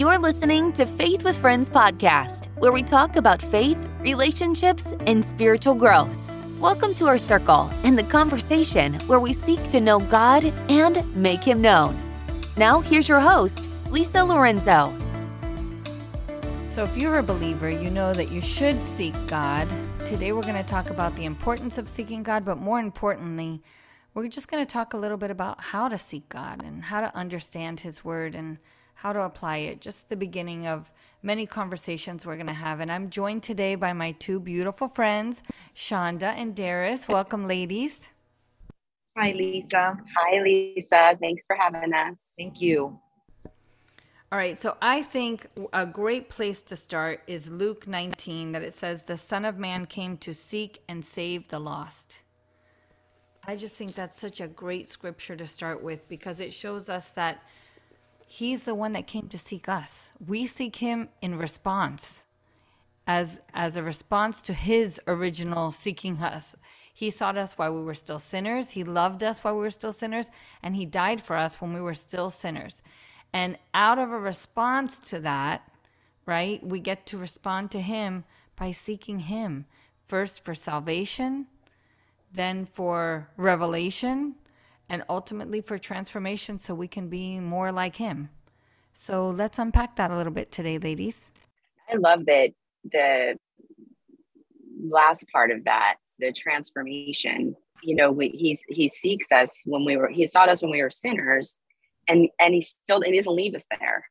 You're listening to Faith with Friends podcast, where we talk about faith, relationships, and spiritual growth. Welcome to our circle and the conversation where we seek to know God and make Him known. Now, here's your host, Lisa Lorenzo. So, if you're a believer, you know that you should seek God. Today, we're going to talk about the importance of seeking God, but more importantly, we're just going to talk a little bit about how to seek God and how to understand His Word and how to apply it. Just the beginning of many conversations we're going to have. And I'm joined today by my two beautiful friends, Shaunda and Darys. Welcome, ladies. Hi, Lisa. Hi, Lisa. Thanks for having us. Thank you. All right, so I think a great place to start is Luke 19, that it says, The Son of Man came to seek and save the lost. I just think that's such a great scripture to start with because it shows us that He's the one that came to seek us. We seek Him in response, as, as a response to His original seeking us. He sought us while we were still sinners. He loved us while we were still sinners, and He died for us when we were still sinners. And out of a response to that, right, we get to respond to Him by seeking Him first for salvation, then for revelation, and ultimately for transformation so we can be more like Him. So let's unpack that a little bit today, ladies. I love that the last part of that, the transformation. You know, we, he he seeks us when we were he sought us when we were sinners, and and he still he doesn't leave us there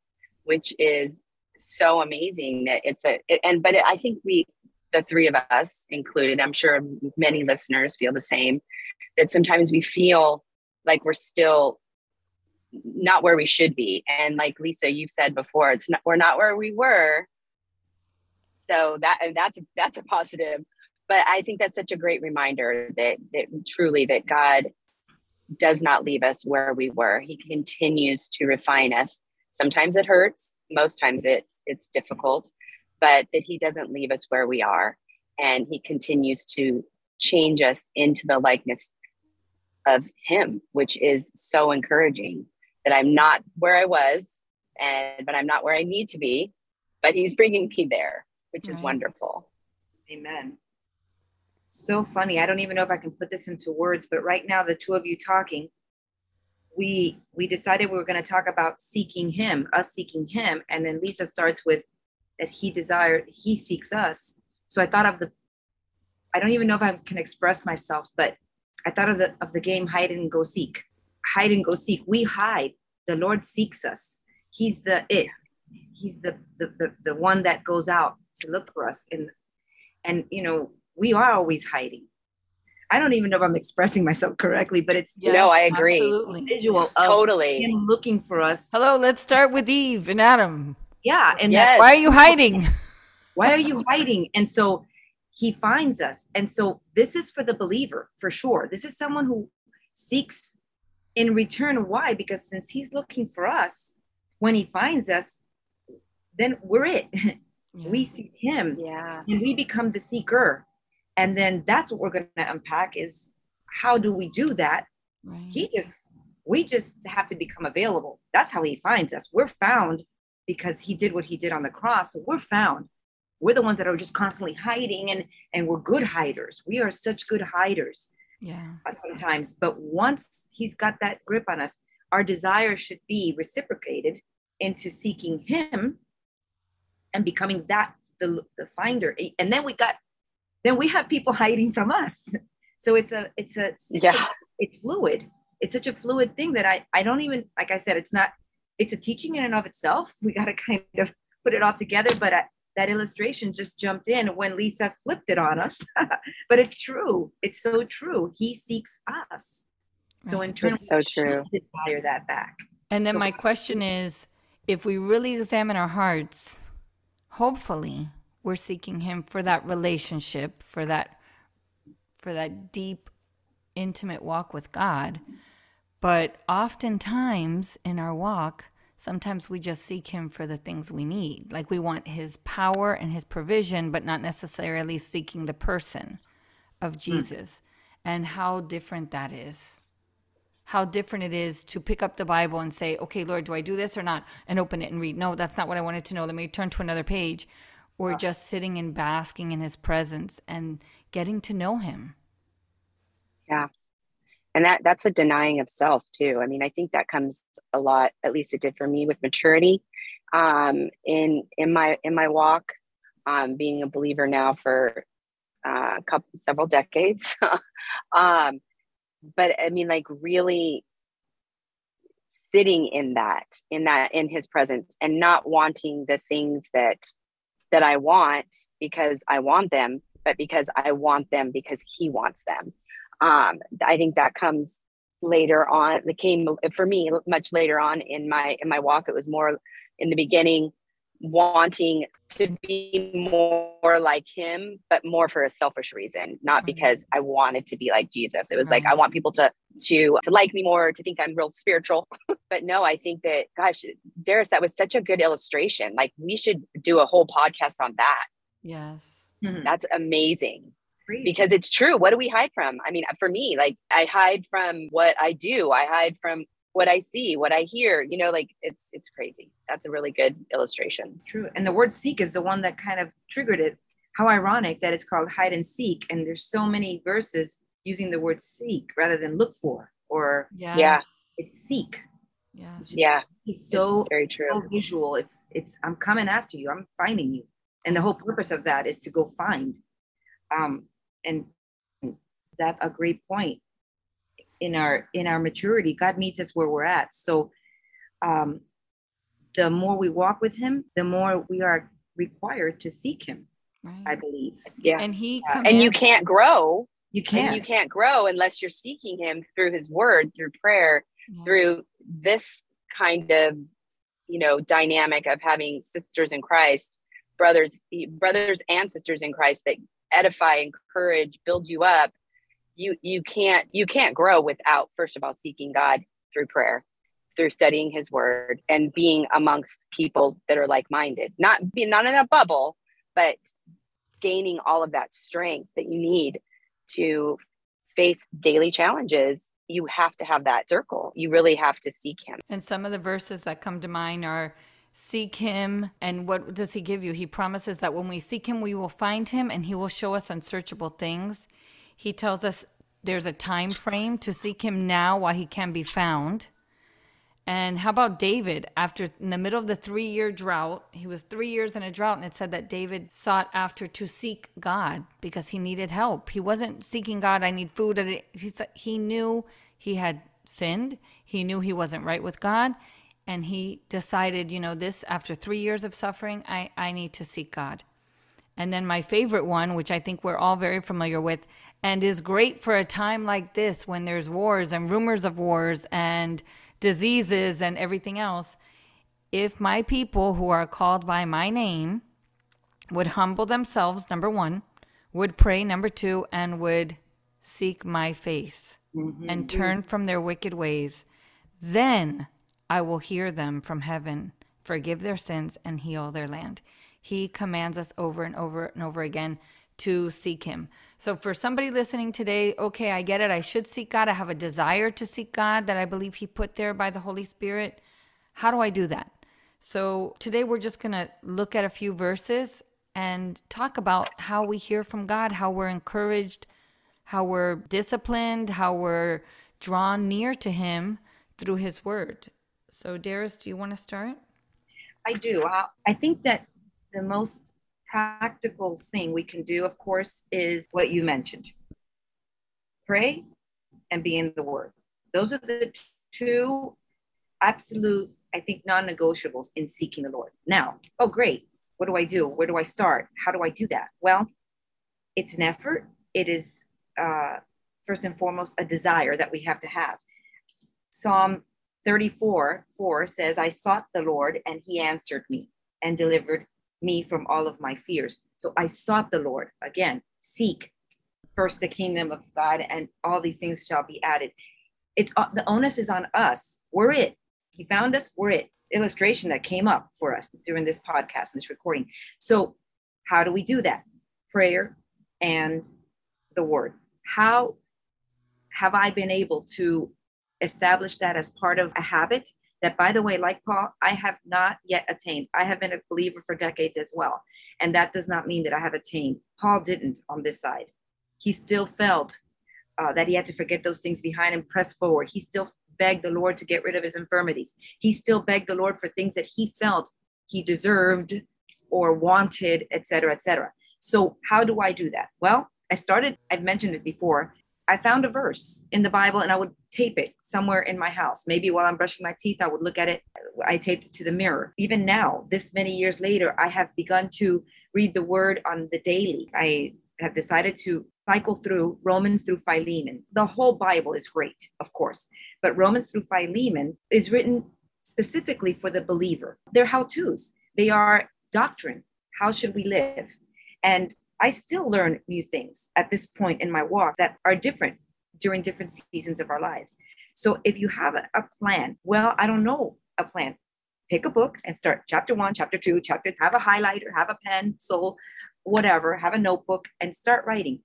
which is so amazing that it's a and but i think we the three of us included i'm sure many listeners feel the same that sometimes we feel like we're still not where we should be. And like lisa you've said before it's not we're not where we were. So that that's that's a positive. But i think that's such a great reminder that that truly that god does not leave us where we were. He continues to refine us. Sometimes it hurts, most times it's it's difficult, but that he doesn't leave us where we are. And he continues to change us into the likeness of him, which is so encouraging that I'm not where I was and but I'm not where I need to be, but he's bringing me there, which is wonderful. Amen so funny. I don't even know if I can put this into words, but right now, the two of you talking, we we decided we were going to talk about seeking Him, us seeking Him, and then Lisa starts with that He desired, He seeks us. So I thought of the, I don't even know if I can express myself, but I thought of the of the game hide and go seek, hide and go seek. We hide. The Lord seeks us. He's the it. He's the the the, the one that goes out to look for us. And and you know we are always hiding. I don't even know if I'm expressing myself correctly, but it's yes, no, I agree. Absolutely. Visual totally him looking for us. Hello, let's start with Eve and Adam. Yeah, and yes. that, why are you hiding? why are you hiding? And so he finds us, and so this is for the believer for sure. This is someone who seeks in return. Why? Because since he's looking for us, when he finds us, then we're it. Yeah. We seek him, yeah, and we become the seeker and then that's what we're going to unpack is how do we do that right. he just we just have to become available that's how he finds us we're found because he did what he did on the cross so we're found we're the ones that are just constantly hiding and and we're good hiders we are such good hiders yeah sometimes but once he's got that grip on us our desire should be reciprocated into seeking him and becoming that the, the finder and then we got then we have people hiding from us. So it's a it's a yeah it's fluid. It's such a fluid thing that I I don't even like I said it's not it's a teaching in and of itself. We got to kind of put it all together. But I, that illustration just jumped in when Lisa flipped it on us. but it's true. It's so true. He seeks us. So in terms so true. desire that back. And then so, my question is, if we really examine our hearts, hopefully we're seeking him for that relationship for that for that deep intimate walk with god but oftentimes in our walk sometimes we just seek him for the things we need like we want his power and his provision but not necessarily seeking the person of hmm. jesus mm. and how different that is how different it is to pick up the Bible and say, okay, Lord, do I do this or not? And open it and read. No, that's not what I wanted to know. Let me turn to another page. Or just sitting and basking in his presence and getting to know him. Yeah. And that that's a denying of self too. I mean, I think that comes a lot, at least it did for me with maturity. Um, in in my in my walk, um, being a believer now for uh, a couple several decades. um, but I mean, like really sitting in that, in that, in his presence, and not wanting the things that that I want because I want them, but because I want them because he wants them. Um, I think that comes later on. That came for me much later on in my in my walk. It was more in the beginning wanting to be more like him, but more for a selfish reason, not because I wanted to be like Jesus. It was right. like I want people to to to like me more, to think I'm real spiritual. but no, I think that gosh, Darys, that was such a good illustration. Like we should do a whole podcast on that. Yes. Mm-hmm. That's amazing. Because it's true. What do we hide from? I mean, for me, like I hide from what I do. I hide from what I see, what I hear, you know, like it's it's crazy. That's a really good illustration. True. And the word seek is the one that kind of triggered it. How ironic that it's called hide and seek and there's so many verses using the word seek rather than look for or yeah. Yeah. It's seek. Yeah. Yeah. It's so it's very true. So visual. It's it's I'm coming after you. I'm finding you. And the whole purpose of that is to go find. Um and that's a great point. In our in our maturity god meets us where we're at. So um the more we walk with him the more we are required to seek him right. i believe. Yeah. And he yeah. and you can't grow. You can't. you can't grow unless you're seeking him through his word through prayer yeah. through this kind of you know dynamic of having sisters in christ brothers brothers and sisters in christ that edify encourage build you up you you can't you can't grow without first of all seeking god through prayer through studying his word and being amongst people that are like-minded. Not being not in a bubble but gaining all of that strength that you need to face daily challenges. You have to have that circle. You really have to seek him. And some of the verses that come to mind are seek him and what does he give you he promises that when we seek him we will find him and he will show us unsearchable things he tells us there's a time frame to seek him now while he can be found. And how about David? After in the middle of the three year drought, he was three years in a drought, and it said that David sought after to seek God because he needed help. He wasn't seeking God, I need food. He, he knew he had sinned, he knew he wasn't right with God, and he decided, you know, this after three years of suffering, I, I need to seek God. And then my favorite one, which I think we're all very familiar with, and is great for a time like this when there's wars and rumors of wars and diseases and everything else. If my people who are called by my name would humble themselves, number one, would pray, number two, and would seek my face mm-hmm. and turn from their wicked ways, then I will hear them from heaven, forgive their sins, and heal their land. He commands us over and over and over again to seek Him. So, for somebody listening today, okay, I get it. I should seek God. I have a desire to seek God that I believe He put there by the Holy Spirit. How do I do that? So, today we're just going to look at a few verses and talk about how we hear from God, how we're encouraged, how we're disciplined, how we're drawn near to Him through His Word. So, Darys, do you want to start? I do. I think that the most practical thing we can do, of course, is what you mentioned pray and be in the Word. Those are the two absolute, I think, non negotiables in seeking the Lord. Now, oh, great. What do I do? Where do I start? How do I do that? Well, it's an effort. It is, uh, first and foremost, a desire that we have to have. Psalm 34 4 says, I sought the Lord and he answered me and delivered me from all of my fears. So I sought the Lord again, seek first the kingdom of God, and all these things shall be added. It's uh, the onus is on us. We're it. He found us. We're it. Illustration that came up for us during this podcast, this recording. So, how do we do that? Prayer and the word. How have I been able to established that as part of a habit that, by the way, like Paul, I have not yet attained. I have been a believer for decades as well. And that does not mean that I have attained. Paul didn't on this side. He still felt uh, that he had to forget those things behind and press forward. He still begged the Lord to get rid of his infirmities. He still begged the Lord for things that he felt he deserved or wanted, etc., etc. So, how do I do that? Well, I started, I've mentioned it before. I found a verse in the Bible and I would tape it somewhere in my house. Maybe while I'm brushing my teeth, I would look at it. I taped it to the mirror. Even now, this many years later, I have begun to read the word on the daily. I have decided to cycle through Romans through Philemon. The whole Bible is great, of course, but Romans through Philemon is written specifically for the believer. They're how to's, they are doctrine. How should we live? And I still learn new things at this point in my walk that are different during different seasons of our lives. So if you have a, a plan, well, I don't know a plan. Pick a book and start chapter one, chapter two, chapter, have a highlighter, have a pen, so whatever, have a notebook and start writing.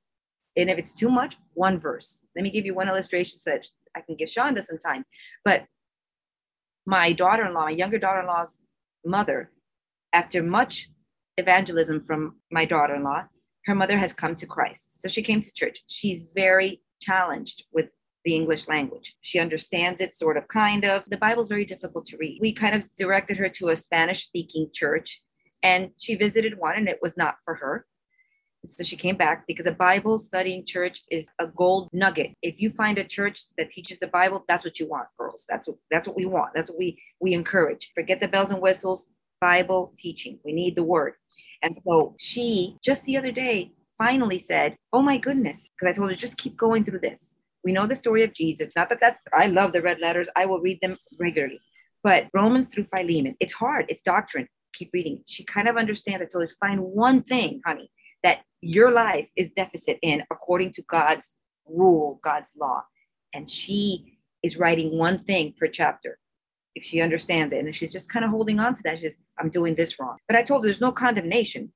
And if it's too much, one verse. Let me give you one illustration so that I can give Shaunda some time. But my daughter in law, my younger daughter in law's mother, after much evangelism from my daughter in law, her mother has come to Christ. So she came to church. She's very challenged with the English language. She understands it, sort of, kind of. The Bible's very difficult to read. We kind of directed her to a Spanish speaking church, and she visited one, and it was not for her. So she came back because a Bible studying church is a gold nugget. If you find a church that teaches the Bible, that's what you want, girls. That's what that's what we want. That's what we we encourage. Forget the bells and whistles. Bible teaching. We need the word. And so she just the other day finally said, "Oh my goodness," because I told her just keep going through this. We know the story of Jesus. Not that that's I love the red letters. I will read them regularly. But Romans through Philemon, it's hard. It's doctrine. Keep reading. She kind of understands it. So find one thing, honey, that your life is deficit in according to God's rule, God's law. And she is writing one thing per chapter if she understands it. And she's just kind of holding on to that. She's, I'm doing this wrong. But I told her there's no condemnation.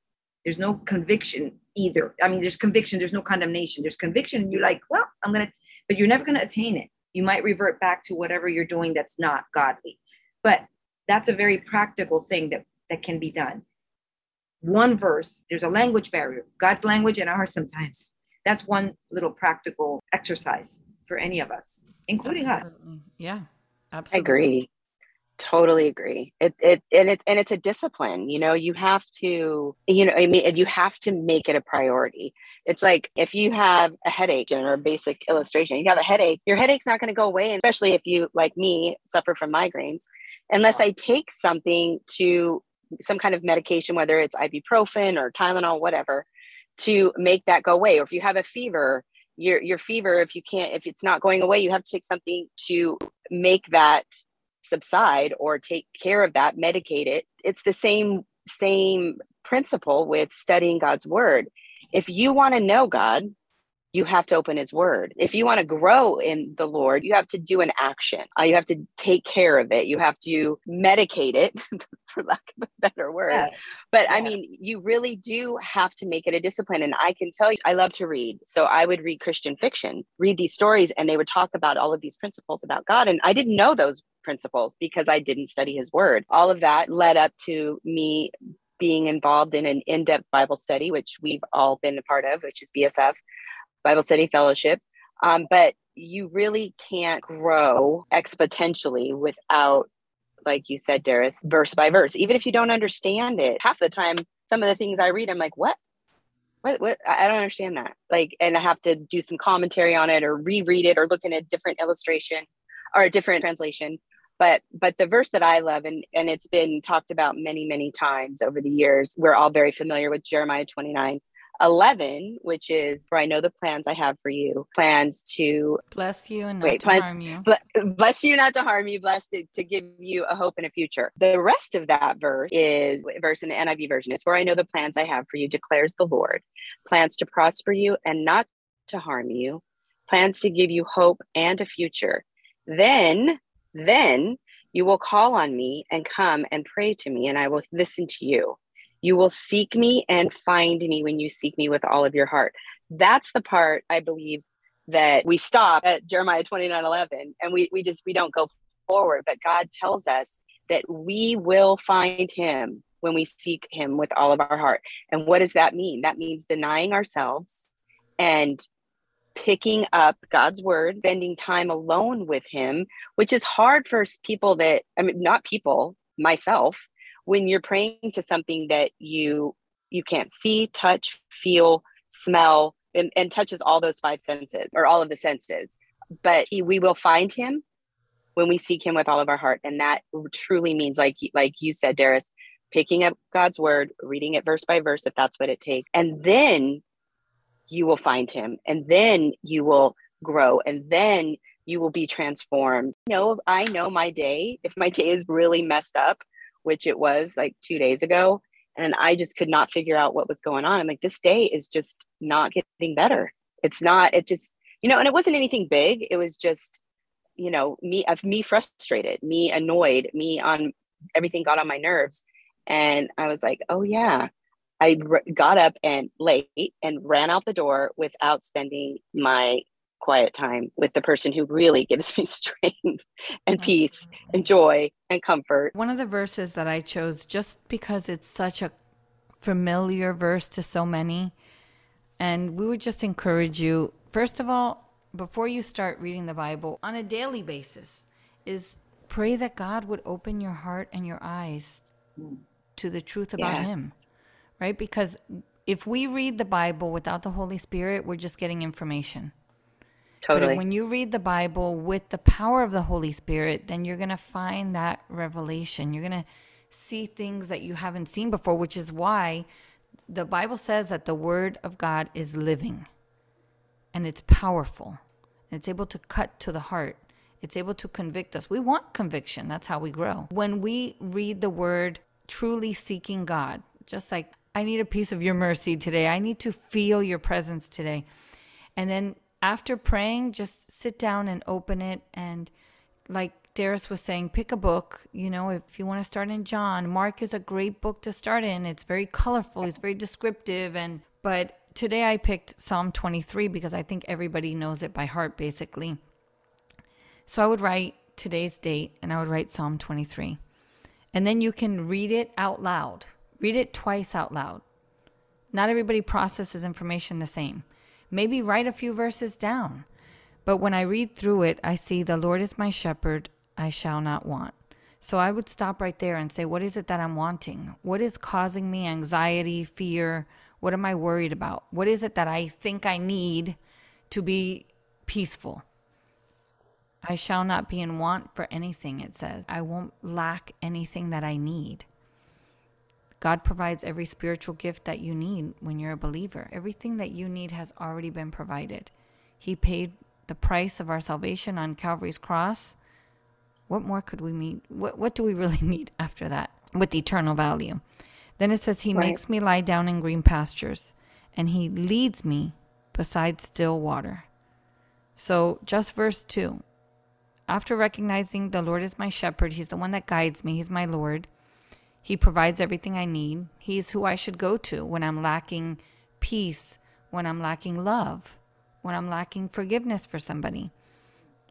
There's no conviction either. I mean, there's conviction, there's no condemnation. There's conviction. And You're like, well, I'm going to, but you're never going to attain it. You might revert back to whatever you're doing that's not godly. But that's a very practical thing that, that can be done one verse, there's a language barrier, God's language and ours sometimes. That's one little practical exercise for any of us, including absolutely. us. Yeah, absolutely. I agree. Totally agree. It it and it's and it's a discipline. You know, you have to. You know, I mean, you have to make it a priority. It's like if you have a headache, or a basic illustration, you have a headache. Your headache's not going to go away, especially if you, like me, suffer from migraines, unless I take something to some kind of medication, whether it's ibuprofen or Tylenol, whatever, to make that go away. Or if you have a fever, your your fever, if you can't, if it's not going away, you have to take something to make that subside or take care of that, medicate it. It's the same same principle with studying God's word. If you want to know God, you have to open his word. If you want to grow in the Lord, you have to do an action. Uh, you have to take care of it. You have to medicate it, for lack of a better word. Yes. But yes. I mean, you really do have to make it a discipline. And I can tell you, I love to read. So I would read Christian fiction, read these stories, and they would talk about all of these principles about God. And I didn't know those principles because I didn't study his word. All of that led up to me being involved in an in depth Bible study, which we've all been a part of, which is BSF. Bible Study Fellowship. Um, but you really can't grow exponentially without, like you said, Darys, verse by verse. Even if you don't understand it, half the time, some of the things I read, I'm like, what? What, what? I don't understand that. Like, and I have to do some commentary on it or reread it or look in a different illustration or a different translation. But but the verse that I love and and it's been talked about many many times over the years. We're all very familiar with Jeremiah 29 11, which is for I know the plans I have for you, plans to bless you and not wait, to plans, harm you. bless you, not to harm you, blessed to, to give you a hope and a future. The rest of that verse is verse in the NIV version is for I know the plans I have for you, declares the Lord, plans to prosper you and not to harm you, plans to give you hope and a future. Then, then you will call on me and come and pray to me, and I will listen to you. You will seek me and find me when you seek me with all of your heart. That's the part I believe that we stop at Jeremiah 29 11 and we, we just, we don't go forward. But God tells us that we will find him when we seek him with all of our heart. And what does that mean? That means denying ourselves and picking up God's word, spending time alone with him, which is hard for people that, I mean, not people, myself, when you're praying to something that you you can't see, touch, feel, smell, and, and touches all those five senses or all of the senses. But he, we will find him when we seek him with all of our heart. And that truly means like like you said, Darys, picking up God's word, reading it verse by verse if that's what it takes. And then you will find him. And then you will grow. And then you will be transformed. You know, I know my day, if my day is really messed up, which it was like two days ago, and I just could not figure out what was going on. I'm like, this day is just not getting better. It's not, it just, you know, and it wasn't anything big. It was just, you know, me of me frustrated, me annoyed, me on everything got on my nerves. And I was like, oh yeah. I r- got up and late and ran out the door without spending my quiet time with the person who really gives me strength and oh, peace and joy and comfort. One of the verses that I chose just because it's such a familiar verse to so many, and we would just encourage you, first of all, before you start reading the Bible on a daily basis, is pray that God would open your heart and your eyes mm. to the truth about yes. Him, right? Because if we read the Bible without the Holy Spirit, we're just getting information. Totally. But when you read the Bible with the power of the Holy Spirit, then you're going to find that revelation. You're going to see things that you haven't seen before, which is why the Bible says that the Word of God is living and it's powerful. It's able to cut to the heart. It's able to convict us. We want conviction. That's how we grow. When we read the Word, truly seeking God, just like, I need a piece of your mercy today. I need to feel your presence today. And then after praying, just sit down and open it. And like Darys was saying, pick a book. You know, if you want to start in John, Mark is a great book to start in. It's very colorful, it's very descriptive. And, but today I picked Psalm 23 because I think everybody knows it by heart, basically. So I would write today's date and I would write Psalm 23. And then you can read it out loud. Read it twice out loud. Not everybody processes information the same. Maybe write a few verses down. But when I read through it, I see the Lord is my shepherd, I shall not want. So I would stop right there and say, what is it that I'm wanting? What is causing me anxiety, fear? What am I worried about? What is it that I think I need to be peaceful? I shall not be in want for anything, it says. I won't lack anything that I need. God provides every spiritual gift that you need when you're a believer. Everything that you need has already been provided. He paid the price of our salvation on Calvary's cross. What more could we need? What, what do we really need after that with eternal value? Then it says, He right. makes me lie down in green pastures, and He leads me beside still water. So, just verse 2. After recognizing the Lord is my shepherd, He's the one that guides me, He's my Lord. He provides everything I need. He's who I should go to when I'm lacking peace, when I'm lacking love, when I'm lacking forgiveness for somebody.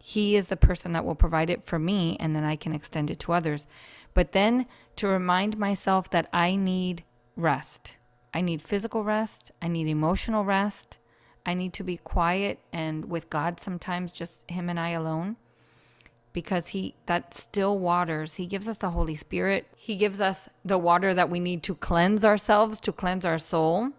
He is the person that will provide it for me, and then I can extend it to others. But then to remind myself that I need rest. I need physical rest. I need emotional rest. I need to be quiet and with God sometimes, just Him and I alone because he that still waters. He gives us the holy spirit. He gives us the water that we need to cleanse ourselves to cleanse our soul.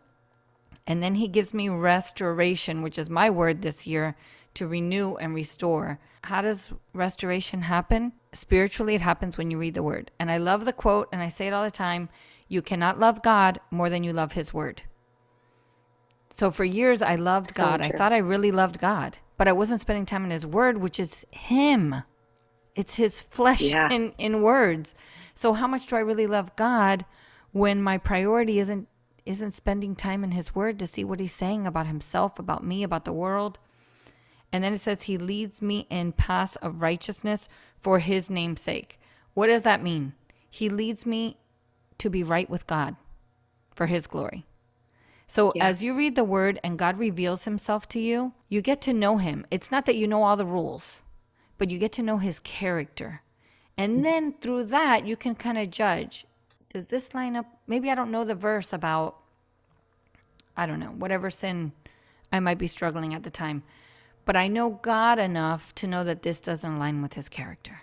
And then he gives me restoration which is my word this year to renew and restore. How does restoration happen? Spiritually it happens when you read the word. And i love the quote and i say it all the time you cannot love god more than you love his word. So for years i loved so god. True. i thought i really loved god but i wasn't spending time in his word which is him it's his flesh yeah. in, in words. So how much do I really love God when my priority isn't isn't spending time in his word to see what he's saying about himself, about me, about the world? And then it says he leads me in paths of righteousness for his name's sake. What does that mean? He leads me to be right with God for his glory. So Yeah. as you read the word and God reveals himself to you, you get to know him. It's not that you know all the rules, but you get to know his character. And then through that, you can kind of judge does this line up? Maybe I don't know the verse about, I don't know, whatever sin I might be struggling at the time. But I know God enough to know that this doesn't align with his character.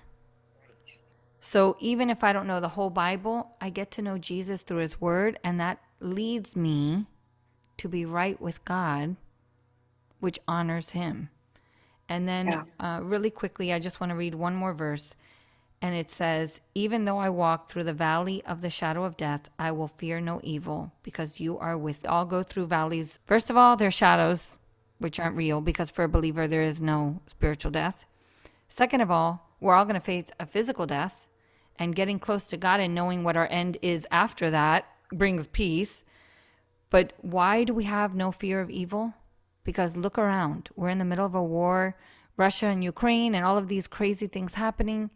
So even if I don't know the whole Bible, I get to know Jesus through his word, and that leads me to be right with God, which honors him. And then, Yeah. uh, really quickly, I just want to read one more verse. And it says, Even though I walk through the valley of the shadow of death, I will fear no evil because you are with. All go through valleys. First of all, they're shadows, which aren't real because for a believer, there is no spiritual death. Second of all, we're all going to face a physical death, and getting close to God and knowing what our end is after that brings peace. But why do we have no fear of evil? Because look around. We're in the middle of a war, Russia and Ukraine, and all of these crazy things happening.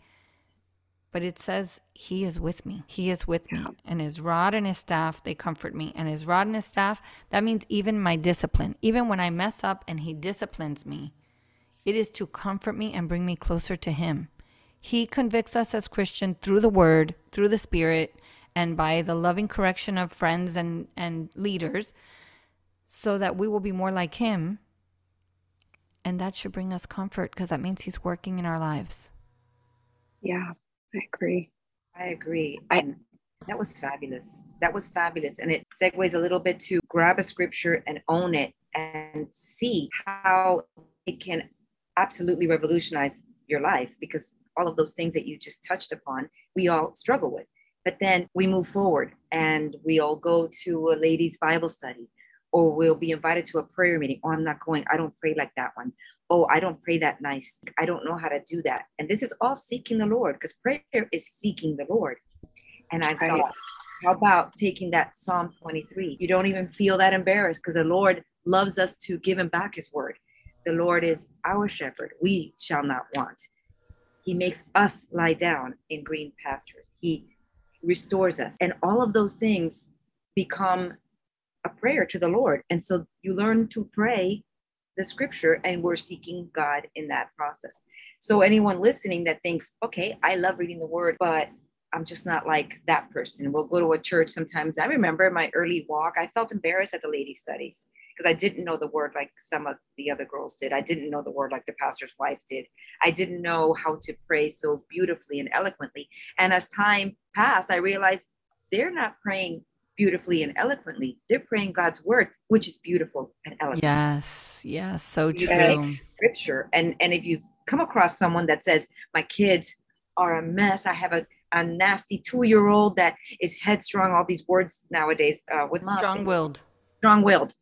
But it says, He is with me. He is with me. And His rod and His staff, they comfort me. And His rod and His staff, that means even my discipline. Even when I mess up and He disciplines me, it is to comfort me and bring me closer to Him. He convicts us as Christian through the Word, through the Spirit, and by the loving correction of friends and, and leaders, so that we will be more like Him. And that should bring us comfort because that means He's working in our lives. Yeah, I agree. I agree. I- that was fabulous. That was fabulous. And it segues a little bit to grab a scripture and own it and see how it can absolutely revolutionize your life because all of those things that you just touched upon, we all struggle with. But then we move forward and we all go to a ladies' Bible study or we'll be invited to a prayer meeting. Oh, I'm not going. I don't pray like that one. Oh, I don't pray that nice. I don't know how to do that. And this is all seeking the Lord because prayer is seeking the Lord. And I Right. thought, how about taking that Psalm 23? You don't even feel that embarrassed because the Lord loves us to give him back his word. The Lord is our shepherd. We shall not want. He makes us lie down in green pastures. He restores us. And all of those things become a prayer to the Lord. And so you learn to pray the scripture and we're seeking God in that process. So anyone listening that thinks, okay, I love reading the word, but I'm just not like that person. We'll go to a church sometimes. I remember my early walk, I felt embarrassed at the ladies' studies because I didn't know the word like some of the other girls did. I didn't know the word like the pastor's wife did. I didn't know how to pray so beautifully and eloquently. And as time passed, I realized they're not praying beautifully and eloquently. They're praying God's word, which is beautiful and eloquent. Yes, yes, so true. Yes. Scripture. And and if you've come across someone that says, My kids are a mess, I have a, a nasty two-year-old that is headstrong, all these words nowadays uh with Strong-willed. strong-willed.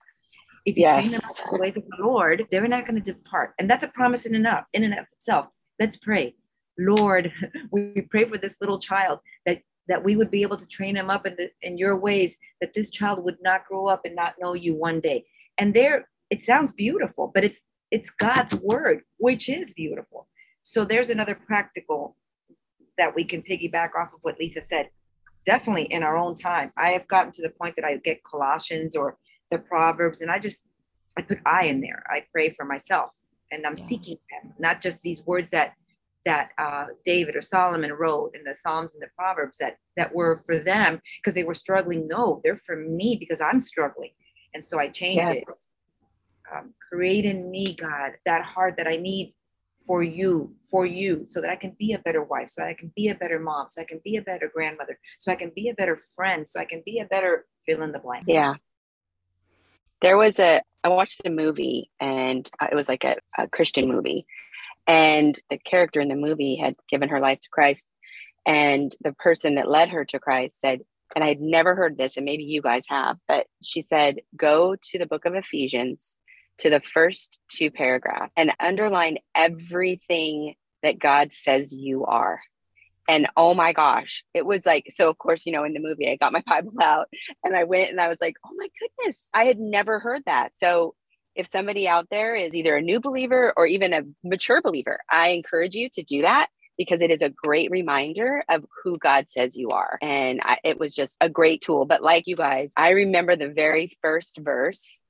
If you train them Yes. up the way of the Lord, they're not going to depart. And that's a promise in and of in and of itself. Let's pray. Lord, we pray for this little child that that we would be able to train him up in the in your ways, that this child would not grow up and not know you one day. And there it sounds beautiful, but it's it's God's word, which is beautiful. So there's another practical that we can piggyback off of what Lisa said. Definitely in our own time. I have gotten to the point that I get Colossians or the Proverbs, and I just I put I in there. I pray for myself, and I'm Yeah. seeking them, not just these words that that uh, David or Solomon wrote in the Psalms and the Proverbs that that were for them because they were struggling. No, they're for me because I'm struggling, and so I change it. Yes. Um, create in me, God, that heart that I need for you, for you, so that I can be a better wife, so I can be a better mom, so I can be a better grandmother, so I can be a better friend, so I can be a better fill in the blank. Yeah. There was a, I watched a movie and uh, it was like a, a Christian movie. And the character in the movie had given her life to Christ. And the person that led her to Christ said, and I had never heard this, and maybe you guys have, but she said, go to the book of Ephesians to the first two paragraphs and underline everything that God says you are. And oh my gosh, it was like, so of course, you know, in the movie, I got my Bible out and I went and I was like, oh my goodness, I had never heard that. So if somebody out there is either a new believer or even a mature believer, I encourage you to do that because it is a great reminder of who God says you are. And I, it was just a great tool. But like you guys, I remember the very first verse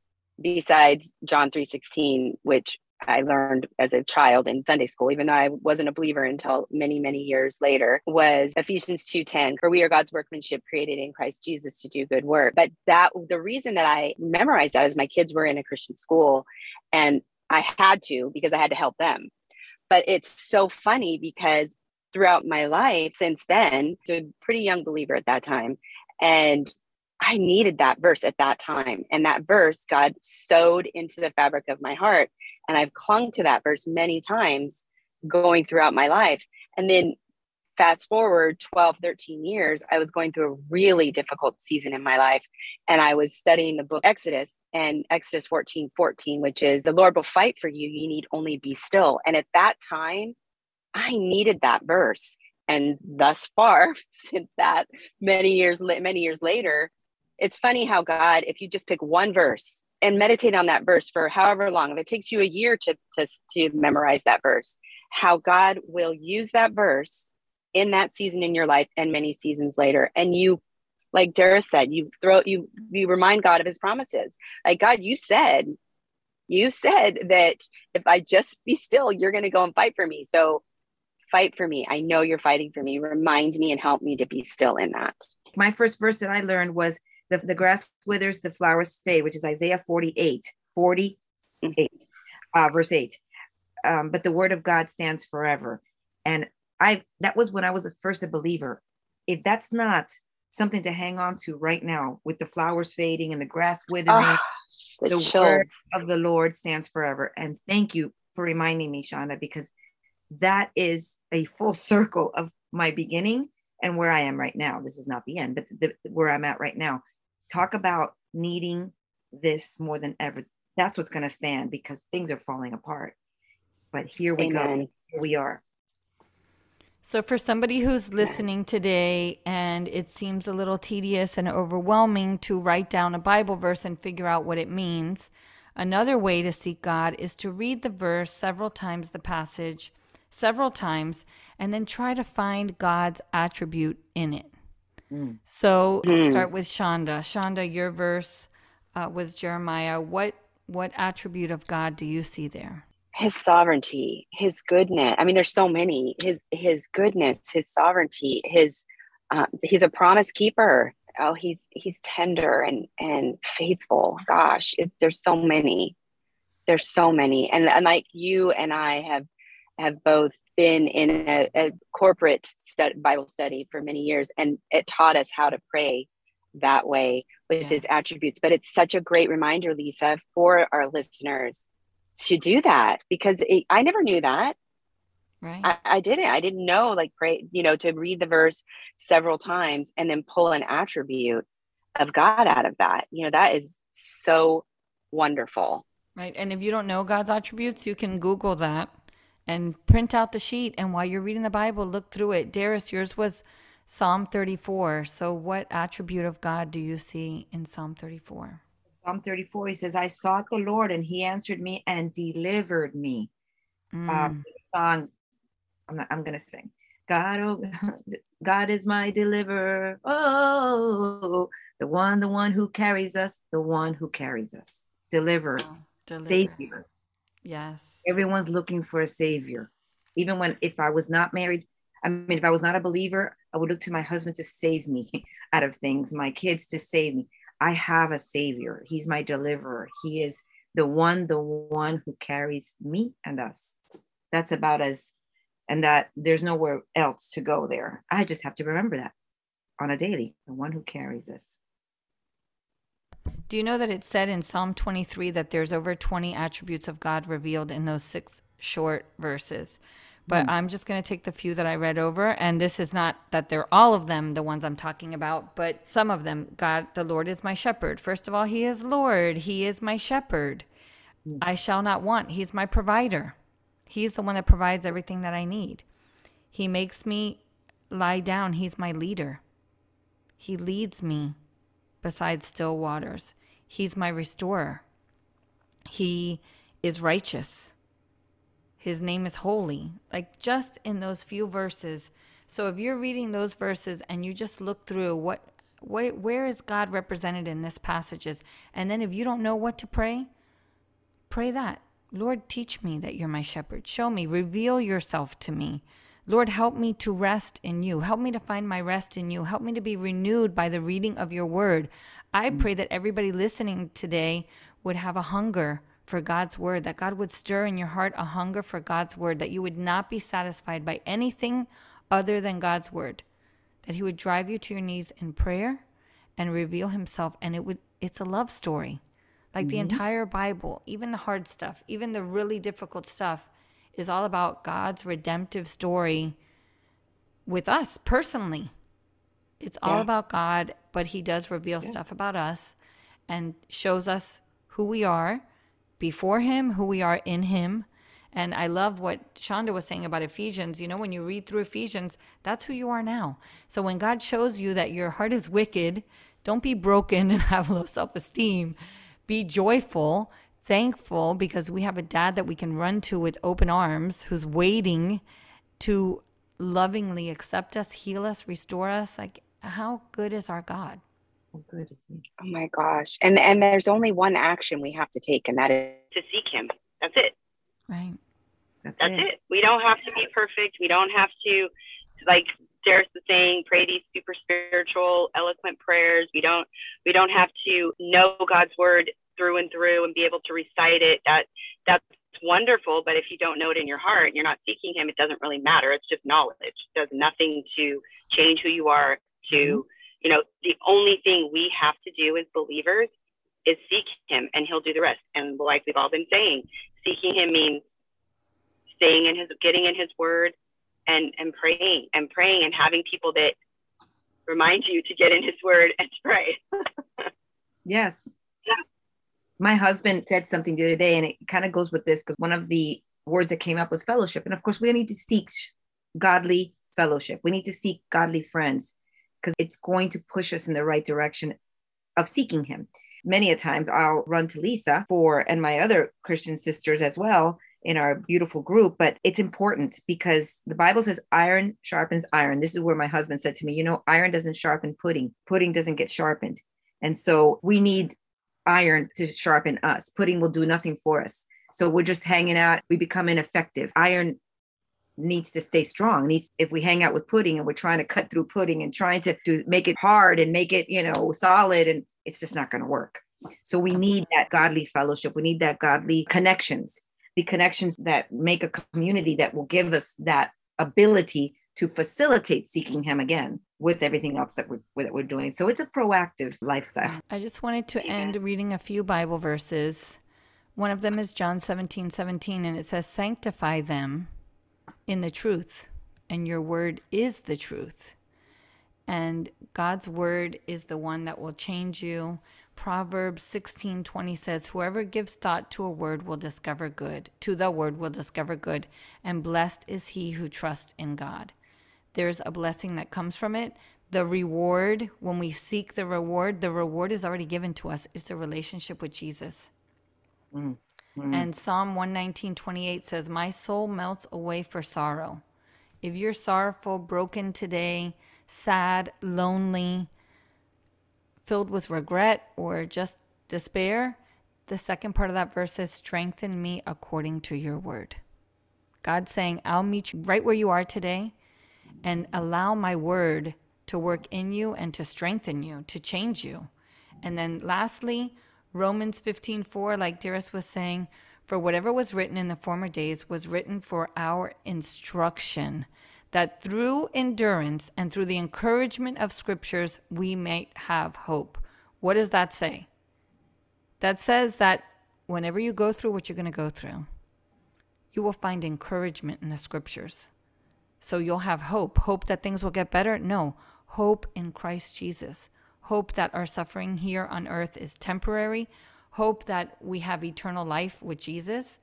besides John 3:16, which I learned as a child in Sunday school, even though I wasn't a believer until many, many years later, was Ephesians 2:10. For we are God's workmanship created in Christ Jesus to do good work. But that the reason that I memorized that is my kids were in a Christian school and I had to because I had to help them. But it's so funny because throughout my life since then, a pretty young believer at that time. And I needed that verse at that time. And that verse, God sewed into the fabric of my heart. And I've clung to that verse many times going throughout my life. And then fast forward 12, 13 years, I was going through a really difficult season in my life. And I was studying the book Exodus and Exodus 14, 14, which is the Lord will fight for you. You need only be still. And at that time, I needed that verse. And thus far, since that many years, many years later, it's funny how God, if you just pick one verse and meditate on that verse for however long, if it takes you a year to, to, to memorize that verse, how God will use that verse in that season in your life and many seasons later. And you, like Dara said, you throw, you, you remind God of his promises. Like, God, you said, you said that if I just be still, you're to go and fight for me. So fight for me. I know you're fighting for me. Remind me and help me to be still in that. My first verse that I learned was the, the grass withers, the flowers fade, which is Isaiah 48, 48, uh, verse 8. Um, but the word of God stands forever. And I that was when I was first a believer. If that's not something to hang on to right now with the flowers fading and the grass withering, oh, the, the word of the Lord stands forever. And thank you for reminding me, Shaunda, because that is a full circle of my beginning and where I am right now. This is not the end, but the, where I'm at right now talk about needing this more than ever. That's what's going to stand because things are falling apart. But here we Amen. go. Here we are. So, for somebody who's listening today and it seems a little tedious and overwhelming to write down a Bible verse and figure out what it means, another way to seek God is to read the verse several times, the passage several times, and then try to find God's attribute in it. Mm. So mm. I'll start with Shaunda. Shaunda, your verse uh, was Jeremiah. What what attribute of God do you see there? His sovereignty, His goodness. I mean, there's so many. His His goodness, His sovereignty. His uh, He's a promise keeper. Oh, he's he's tender and and faithful. Gosh, it, there's so many. There's so many, and and like you and I have have both been in a, a corporate Bible study for many years, and it taught us how to pray that way with his attributes. But it's such a great reminder, Lisa, for our listeners to do that because it, I never knew that. Right. I, I, didn't. I didn't know, like, pray, you know, to read the verse several times and then pull an attribute of God out of that. You know, that is so wonderful. Right. And if you don't know God's attributes, you can Google that and print out the sheet. And while you're reading the Bible, look through it. Darys, yours was Psalm 34. So, what attribute of God do you see in Psalm 34? Psalm 34, he says, I sought the Lord and he answered me and delivered me. Mm. Um, song, I'm, not, I'm going to sing. God, oh, God is my deliverer. Oh, the one, the one who carries us, the one who carries us. Deliver, oh, deliver. Savior. Yes everyone's looking for a savior. Even when, if I was not married, I mean, if I was not a believer, I would look to my husband to save me out of things, my kids to save me. I have a savior. He's my deliverer. He is the one, the one who carries me and us. That's about as, and that there's nowhere else to go there. I just have to remember that on a daily, the one who carries us. Do you know that it said in Psalm 23 that there's over 20 attributes of God revealed in those six short verses? But mm. I'm just going to take the few that I read over. And this is not that they're all of them, the ones I'm talking about, but some of them. God, the Lord is my shepherd. First of all, He is Lord. He is my shepherd. Mm. I shall not want. He's my provider. He's the one that provides everything that I need. He makes me lie down. He's my leader. He leads me beside still waters. He's my restorer. He is righteous. His name is holy. Like just in those few verses. So if you're reading those verses and you just look through what where, where is God represented in this passages? And then if you don't know what to pray, pray that. Lord, teach me that you're my shepherd. Show me, reveal yourself to me. Lord, help me to rest in you. Help me to find my rest in you. Help me to be renewed by the reading of your word. I pray that everybody listening today would have a hunger for God's word, that God would stir in your heart a hunger for God's word, that you would not be satisfied by anything other than God's word, that He would drive you to your knees in prayer and reveal Himself. And it would, it's a love story. Like mm-hmm. the entire Bible, even the hard stuff, even the really difficult stuff, is all about God's redemptive story with us personally. It's all about God, but He does reveal yes. stuff about us and shows us who we are before Him, who we are in Him. And I love what Shaunda was saying about Ephesians. You know, when you read through Ephesians, that's who you are now. So when God shows you that your heart is wicked, don't be broken and have low self esteem. Be joyful thankful because we have a dad that we can run to with open arms who's waiting to lovingly accept us, heal us, restore us. Like, how good is our God? How good is He? Oh my gosh! And and there's only one action we have to take, and that is to seek Him. That's it. Right. That's, That's it. it. We don't have to be perfect. We don't have to, like Darys was saying, pray these super spiritual, eloquent prayers. We don't. We don't have to know God's word through and through and be able to recite it that that's wonderful. But if you don't know it in your heart and you're not seeking him it doesn't really matter. It's just knowledge. It does nothing to change who you are to mm-hmm. you know the only thing we have to do as believers is seek him and he'll do the rest. And like we've all been saying seeking him means staying in his getting in his word and and praying and praying and having people that remind you to get in his word and pray. Yes my husband said something the other day, and it kind of goes with this because one of the words that came up was fellowship. And of course, we need to seek godly fellowship. We need to seek godly friends because it's going to push us in the right direction of seeking Him. Many a times I'll run to Lisa for, and my other Christian sisters as well in our beautiful group, but it's important because the Bible says iron sharpens iron. This is where my husband said to me, you know, iron doesn't sharpen pudding, pudding doesn't get sharpened. And so we need iron to sharpen us. Pudding will do nothing for us. So we're just hanging out. We become ineffective. Iron needs to stay strong. Needs if we hang out with pudding and we're trying to cut through pudding and trying to, to make it hard and make it, you know, solid and it's just not going to work. So we need that godly fellowship. We need that godly connections, the connections that make a community that will give us that ability to facilitate seeking him again with everything else that we're, that we're doing. So it's a proactive lifestyle. I just wanted to end reading a few Bible verses. One of them is John 17, 17, and it says, Sanctify them in the truth, and your word is the truth. And God's word is the one that will change you. Proverbs 16, 20 says, Whoever gives thought to a word will discover good, to the word will discover good, and blessed is he who trusts in God there's a blessing that comes from it. The reward, when we seek the reward, the reward is already given to us. It's a relationship with Jesus. Mm. Mm. And Psalm 119, 28 says, My soul melts away for sorrow. If you're sorrowful, broken today, sad, lonely, filled with regret, or just despair, the second part of that verse says, Strengthen me according to your word. God's saying, I'll meet you right where you are today and allow my word to work in you and to strengthen you, to change you. And then lastly, Romans 15:4 like Darys was saying, for whatever was written in the former days was written for our instruction, that through endurance and through the encouragement of scriptures we may have hope. What does that say? That says that whenever you go through what you're going to go through, you will find encouragement in the scriptures. So you'll have hope. Hope that things will get better? No. Hope in Christ Jesus. Hope that our suffering here on earth is temporary. Hope that we have eternal life with Jesus.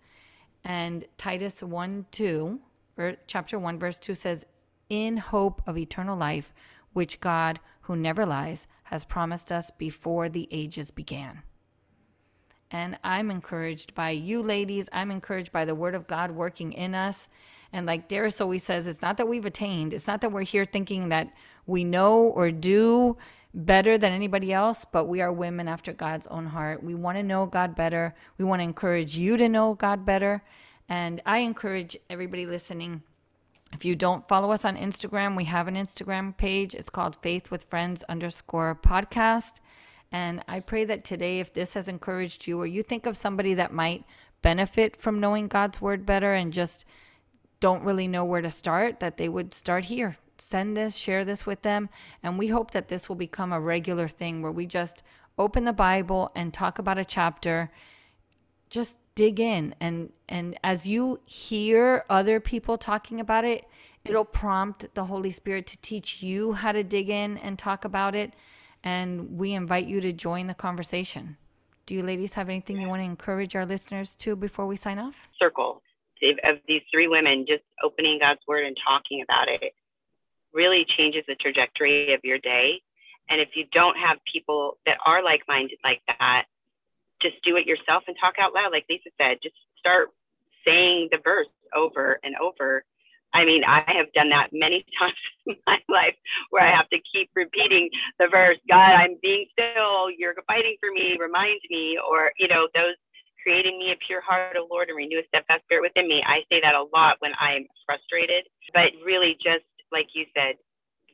And Titus 1 2, or chapter 1, verse 2 says, In hope of eternal life, which God, who never lies, has promised us before the ages began. And I'm encouraged by you ladies. I'm encouraged by the word of God working in us. And like Darys always says, it's not that we've attained, it's not that we're here thinking that we know or do better than anybody else, but we are women after God's own heart. We want to know God better. We want to encourage you to know God better. And I encourage everybody listening if you don't follow us on Instagram, we have an Instagram page. It's called Faith with Friends underscore podcast. And I pray that today, if this has encouraged you or you think of somebody that might benefit from knowing God's word better and just don't really know where to start, that they would start here. Send this, share this with them. And we hope that this will become a regular thing where we just open the Bible and talk about a chapter. Just dig in and and as you hear other people talking about it it'll prompt the holy spirit to teach you how to dig in and talk about it and we invite you to join the conversation do you ladies have anything you want to encourage our listeners to before we sign off circle of these three women just opening god's word and talking about it really changes the trajectory of your day and if you don't have people that are like-minded like that just do it yourself and talk out loud, like Lisa said. Just start saying the verse over and over. I mean, I have done that many times in my life where I have to keep repeating the verse, God, I'm being still, you're fighting for me, remind me, or, you know, those creating me a pure heart, O Lord, and renew a steadfast spirit within me. I say that a lot when I'm frustrated, but really just like you said,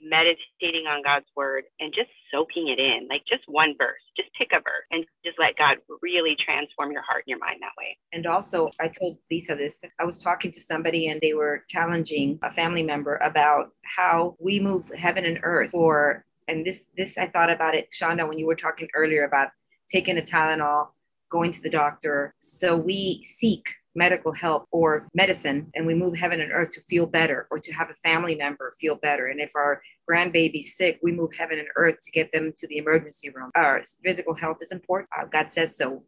meditating on God's word and just soaking it in, like just one verse, just pick a verse and just let God really transform your heart and your mind that way. And also, I told Lisa this. I was talking to somebody and they were challenging a family member about how we move heaven and earth for, and this, this I thought about it, Shaunda, when you were talking earlier about taking a Tylenol, going to the doctor. So we seek medical help or medicine and we move heaven and earth to feel better or to have a family member feel better. And if our grandbaby's sick we move heaven and earth to get them to the emergency room. Our physical health is important. Uh, god says so.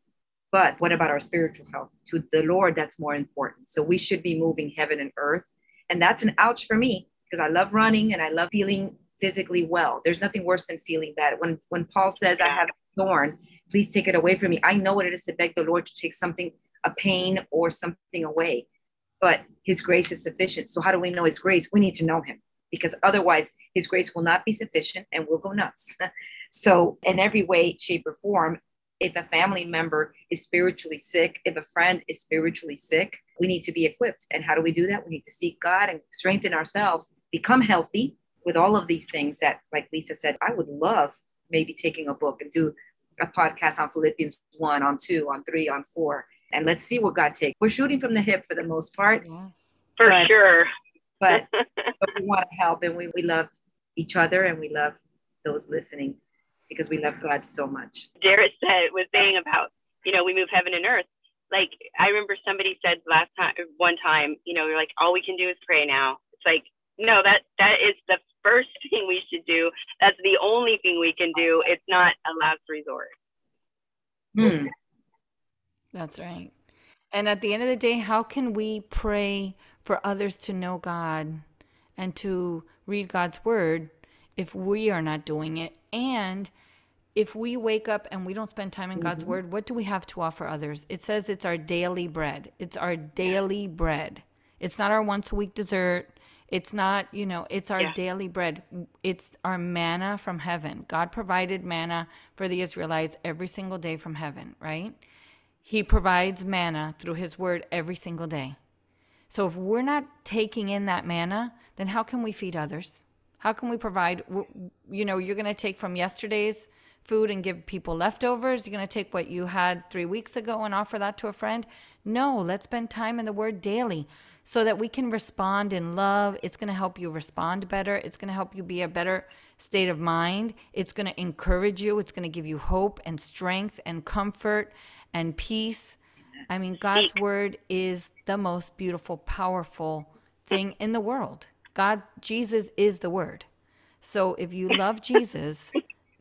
But what about our spiritual health? To the lord that's more important. So we should be moving heaven and earth. And that's an ouch for me because i love running and i love feeling physically well. There's nothing worse than feeling bad. When when paul says i have a thorn please take it away from me i know what it is to beg the lord to take something a pain or something away. But his grace is sufficient. So, how do we know his grace? We need to know him because otherwise, his grace will not be sufficient and we'll go nuts. so, in every way, shape, or form, if a family member is spiritually sick, if a friend is spiritually sick, we need to be equipped. And how do we do that? We need to seek God and strengthen ourselves, become healthy with all of these things that, like Lisa said, I would love maybe taking a book and do a podcast on Philippians 1, on 2, on 3, on 4, and let's see what God takes. We're shooting from the hip for the most part. Yes. For but, sure. but, but we want to help and we, we love each other and we love those listening because we love God so much. Darys said was saying about, you know, we move heaven and earth. Like I remember somebody said last time one time, you know, you're like, all we can do is pray now. It's like, no, that that is the first thing we should do. That's the only thing we can do. It's not a last resort. Hmm. That's right. And at the end of the day, how can we pray for others to know God and to read God's word if we are not doing it? And if we wake up and we don't spend time in God's mm-hmm. word, what do we have to offer others? It says it's our daily bread. It's our daily bread. It's not our once a week dessert. It's not, you know, it's our yeah. daily bread. It's our manna from heaven. God provided manna for the Israelites every single day from heaven, right? He provides manna through His word every single day. So if we're not taking in that manna, then how can we feed others? How can we provide? You know, you're going to take from yesterday's food and give people leftovers. You're going to take what you had three weeks ago and offer that to a friend. No, let's spend time in the Word daily so that we can respond in love. It's going to help you respond better. It's going to help you be a better state of mind. It's going to encourage you. It's going to give you hope and strength and comfort and peace. I mean, God's word is the most beautiful, powerful thing in the world. God, Jesus is the word. So if you love Jesus,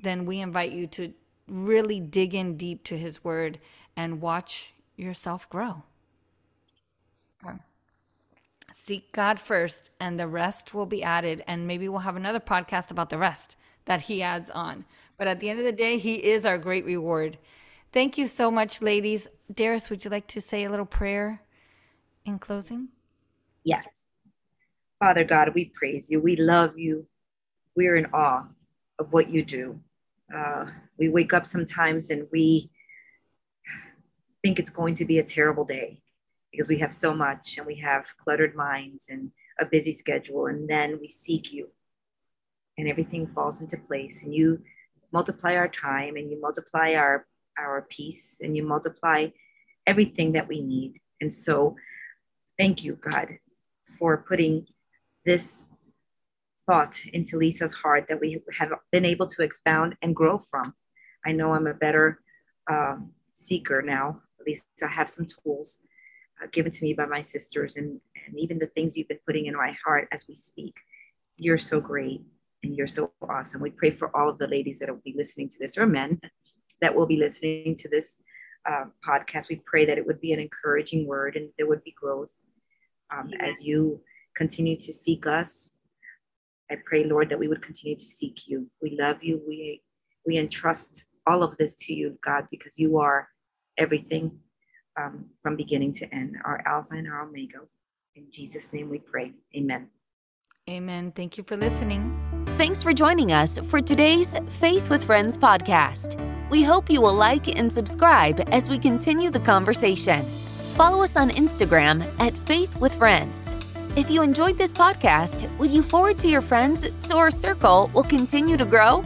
then we invite you to really dig in deep to his word and watch yourself grow. Seek God first, and the rest will be added. And maybe we'll have another podcast about the rest that he adds on. But at the end of the day, he is our great reward. Thank you so much, ladies. Darys, would you like to say a little prayer in closing? Yes. Father God, we praise you. We love you. We're in awe of what you do. Uh, we wake up sometimes and we think it's going to be a terrible day because we have so much and we have cluttered minds and a busy schedule. And then we seek you and everything falls into place and you multiply our time and you multiply our our peace and you multiply everything that we need. And so thank you god for putting this thought into lisa's heart that we have been able to expound and grow from. I know i'm a better um, seeker now. At least i have some tools uh, given to me by my sisters and, and even the things you've been putting in my heart as we speak you're so great and you're so awesome. We pray for all of the ladies that will be listening to this, or men that will be listening to this uh, podcast. We pray that it would be an encouraging word and there would be growth um, as you continue to seek us. I pray, Lord, that we would continue to seek you. We love you. We we entrust all of this to you, God, because you are everything um, from beginning to end, our Alpha and our Omega. In Jesus' name we pray. Amen. Amen. Thank you for listening. Thanks for joining us for today's Faith with Friends podcast. We hope you will like and subscribe as we continue the conversation. Follow us on Instagram at Faith with Friends. If you enjoyed this podcast, would you forward to your friends so our circle will continue to grow?